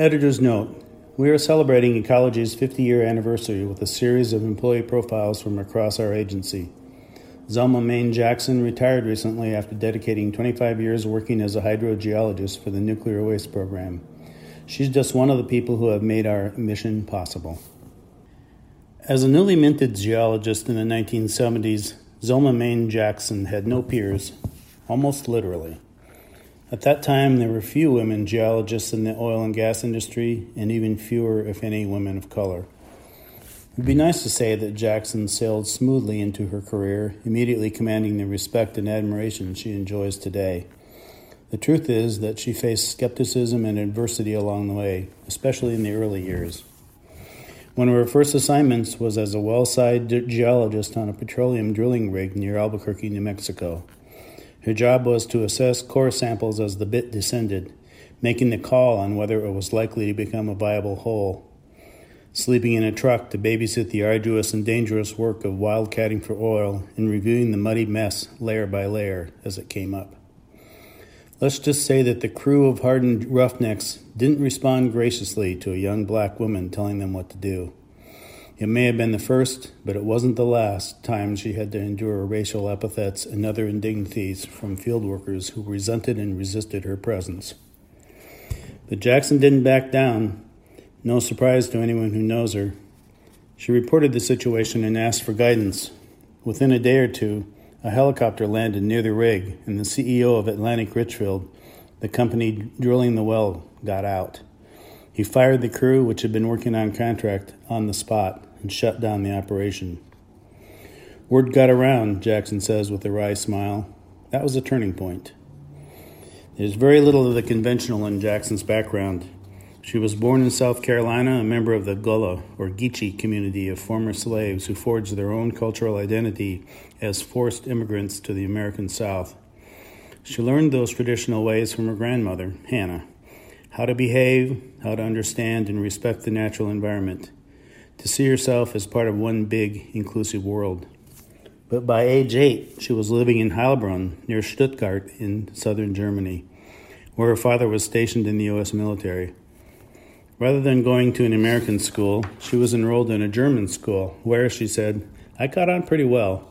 Editor's note We are celebrating Ecology's 50 year anniversary with a series of employee profiles from across our agency. Zelma Maine Jackson retired recently after dedicating 25 years working as a hydrogeologist for the Nuclear Waste Program. She's just one of the people who have made our mission possible. As a newly minted geologist in the 1970s, Zelma Maine Jackson had no peers, almost literally. At that time, there were few women geologists in the oil and gas industry, and even fewer, if any, women of color. It would be nice to say that Jackson sailed smoothly into her career, immediately commanding the respect and admiration she enjoys today. The truth is that she faced skepticism and adversity along the way, especially in the early years. One of her first assignments was as a well side geologist on a petroleum drilling rig near Albuquerque, New Mexico. Her job was to assess core samples as the bit descended, making the call on whether it was likely to become a viable hole. Sleeping in a truck to babysit the arduous and dangerous work of wildcatting for oil and reviewing the muddy mess layer by layer as it came up. Let's just say that the crew of hardened roughnecks didn't respond graciously to a young black woman telling them what to do. It may have been the first, but it wasn't the last time she had to endure racial epithets and other indignities from field workers who resented and resisted her presence. But Jackson didn't back down. No surprise to anyone who knows her. She reported the situation and asked for guidance. Within a day or two, a helicopter landed near the rig, and the CEO of Atlantic Richfield, the company drilling the well, got out. He fired the crew, which had been working on contract, on the spot and shut down the operation. Word got around, Jackson says with a wry smile. That was a turning point. There's very little of the conventional in Jackson's background. She was born in South Carolina, a member of the Gullah or Geechee community of former slaves who forged their own cultural identity as forced immigrants to the American South. She learned those traditional ways from her grandmother, Hannah how to behave, how to understand and respect the natural environment to see herself as part of one big, inclusive world. But by age eight, she was living in Heilbronn, near Stuttgart in southern Germany, where her father was stationed in the U.S. military. Rather than going to an American school, she was enrolled in a German school, where, she said, I got on pretty well.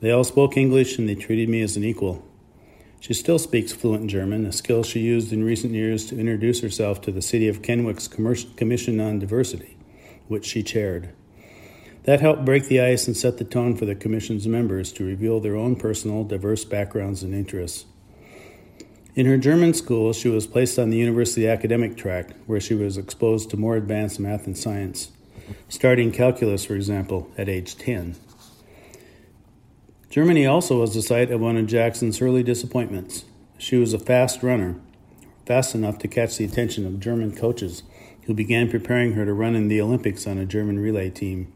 They all spoke English and they treated me as an equal. She still speaks fluent German, a skill she used in recent years to introduce herself to the City of Kennewick's Commission on Diversity which she chaired. That helped break the ice and set the tone for the Commission's members to reveal their own personal, diverse backgrounds and interests. In her German school, she was placed on the university academic track, where she was exposed to more advanced math and science, starting calculus, for example, at age 10. Germany also was the site of one of Jackson's early disappointments. She was a fast runner, fast enough to catch the attention of German coaches who began preparing her to run in the Olympics on a German relay team.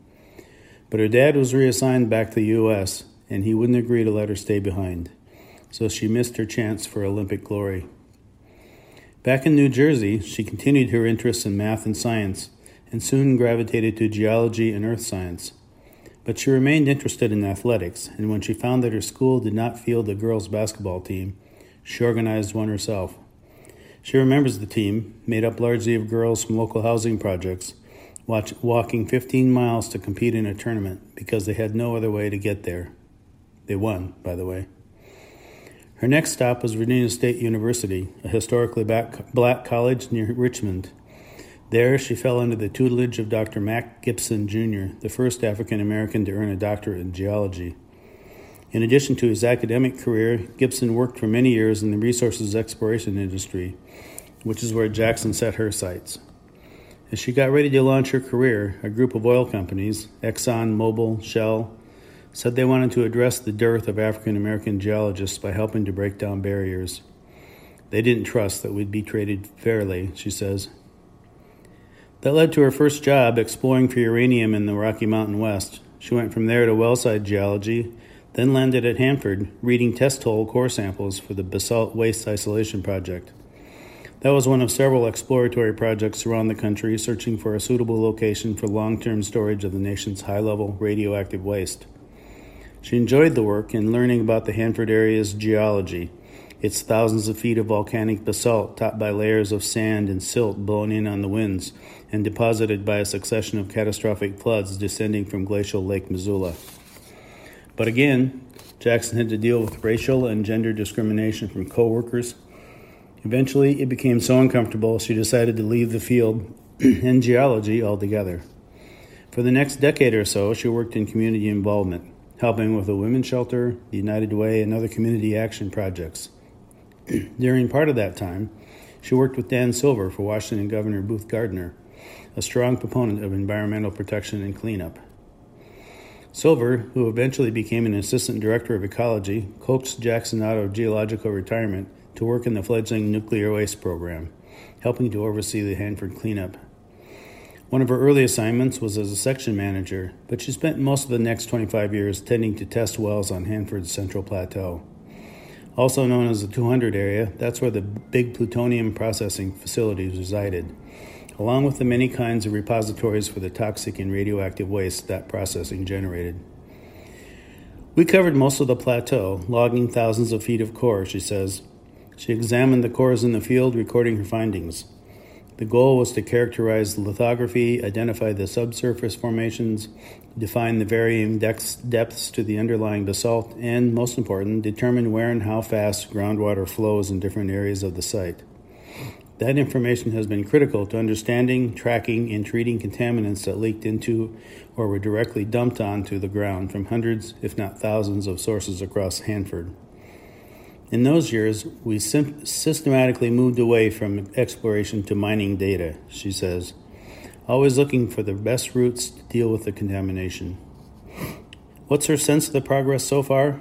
But her dad was reassigned back to the U.S., and he wouldn't agree to let her stay behind, so she missed her chance for Olympic glory. Back in New Jersey, she continued her interests in math and science, and soon gravitated to geology and earth science. But she remained interested in athletics, and when she found that her school did not field a girls' basketball team, she organized one herself. She remembers the team, made up largely of girls from local housing projects, watch, walking 15 miles to compete in a tournament because they had no other way to get there. They won, by the way. Her next stop was Virginia State University, a historically black college near Richmond. There, she fell under the tutelage of Dr. Mack Gibson Jr., the first African American to earn a doctorate in geology. In addition to his academic career, Gibson worked for many years in the resources exploration industry, which is where Jackson set her sights. As she got ready to launch her career, a group of oil companies, Exxon, Mobil, Shell, said they wanted to address the dearth of African American geologists by helping to break down barriers. They didn't trust that we'd be treated fairly, she says. That led to her first job exploring for uranium in the Rocky Mountain West. She went from there to wellsite geology then landed at Hanford reading test hole core samples for the Basalt Waste Isolation Project. That was one of several exploratory projects around the country searching for a suitable location for long term storage of the nation's high level radioactive waste. She enjoyed the work and learning about the Hanford area's geology, It's thousands of feet of volcanic basalt topped by layers of sand and silt blown in on the winds and deposited by a succession of catastrophic floods descending from glacial Lake Missoula. But again, Jackson had to deal with racial and gender discrimination from coworkers. Eventually, it became so uncomfortable she decided to leave the field and geology altogether. For the next decade or so, she worked in community involvement, helping with the women's shelter, the United Way, and other community action projects. During part of that time, she worked with Dan Silver for Washington Governor Booth Gardner, a strong proponent of environmental protection and cleanup. Silver, who eventually became an assistant director of ecology, coaxed Jackson out of geological retirement to work in the fledgling nuclear waste program, helping to oversee the Hanford cleanup. One of her early assignments was as a section manager, but she spent most of the next 25 years tending to test wells on Hanford's Central Plateau. Also known as the 200 area, that's where the big plutonium processing facilities resided, along with the many kinds of repositories for the toxic and radioactive waste that processing generated. We covered most of the plateau, logging thousands of feet of core, she says. She examined the cores in the field, recording her findings. The goal was to characterize the lithography, identify the subsurface formations, define the varying depths, depths to the underlying basalt, and, most important, determine where and how fast groundwater flows in different areas of the site. That information has been critical to understanding, tracking, and treating contaminants that leaked into or were directly dumped onto the ground from hundreds, if not thousands, of sources across Hanford. In those years, we sim- systematically moved away from exploration to mining data, she says, always looking for the best routes to deal with the contamination. What's her sense of the progress so far?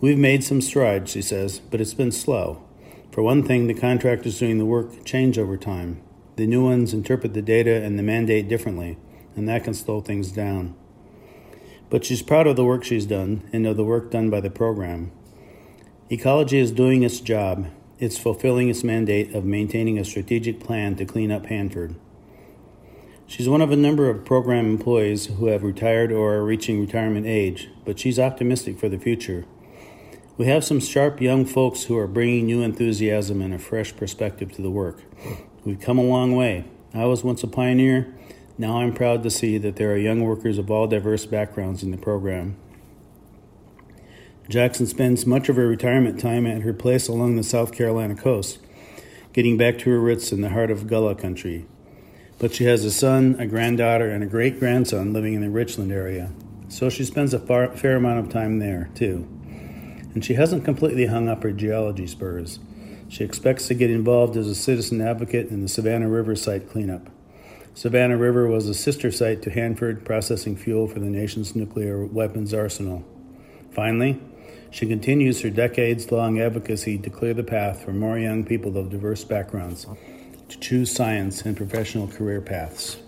We've made some strides, she says, but it's been slow. For one thing, the contractors doing the work change over time. The new ones interpret the data and the mandate differently, and that can slow things down. But she's proud of the work she's done and of the work done by the program. Ecology is doing its job. It's fulfilling its mandate of maintaining a strategic plan to clean up Hanford. She's one of a number of program employees who have retired or are reaching retirement age, but she's optimistic for the future. We have some sharp young folks who are bringing new enthusiasm and a fresh perspective to the work. We've come a long way. I was once a pioneer. Now I'm proud to see that there are young workers of all diverse backgrounds in the program. Jackson spends much of her retirement time at her place along the South Carolina coast, getting back to her roots in the heart of Gullah country. But she has a son, a granddaughter, and a great grandson living in the Richland area, so she spends a far, fair amount of time there, too. And she hasn't completely hung up her geology spurs. She expects to get involved as a citizen advocate in the Savannah River site cleanup. Savannah River was a sister site to Hanford, processing fuel for the nation's nuclear weapons arsenal. Finally, she continues her decades long advocacy to clear the path for more young people of diverse backgrounds to choose science and professional career paths.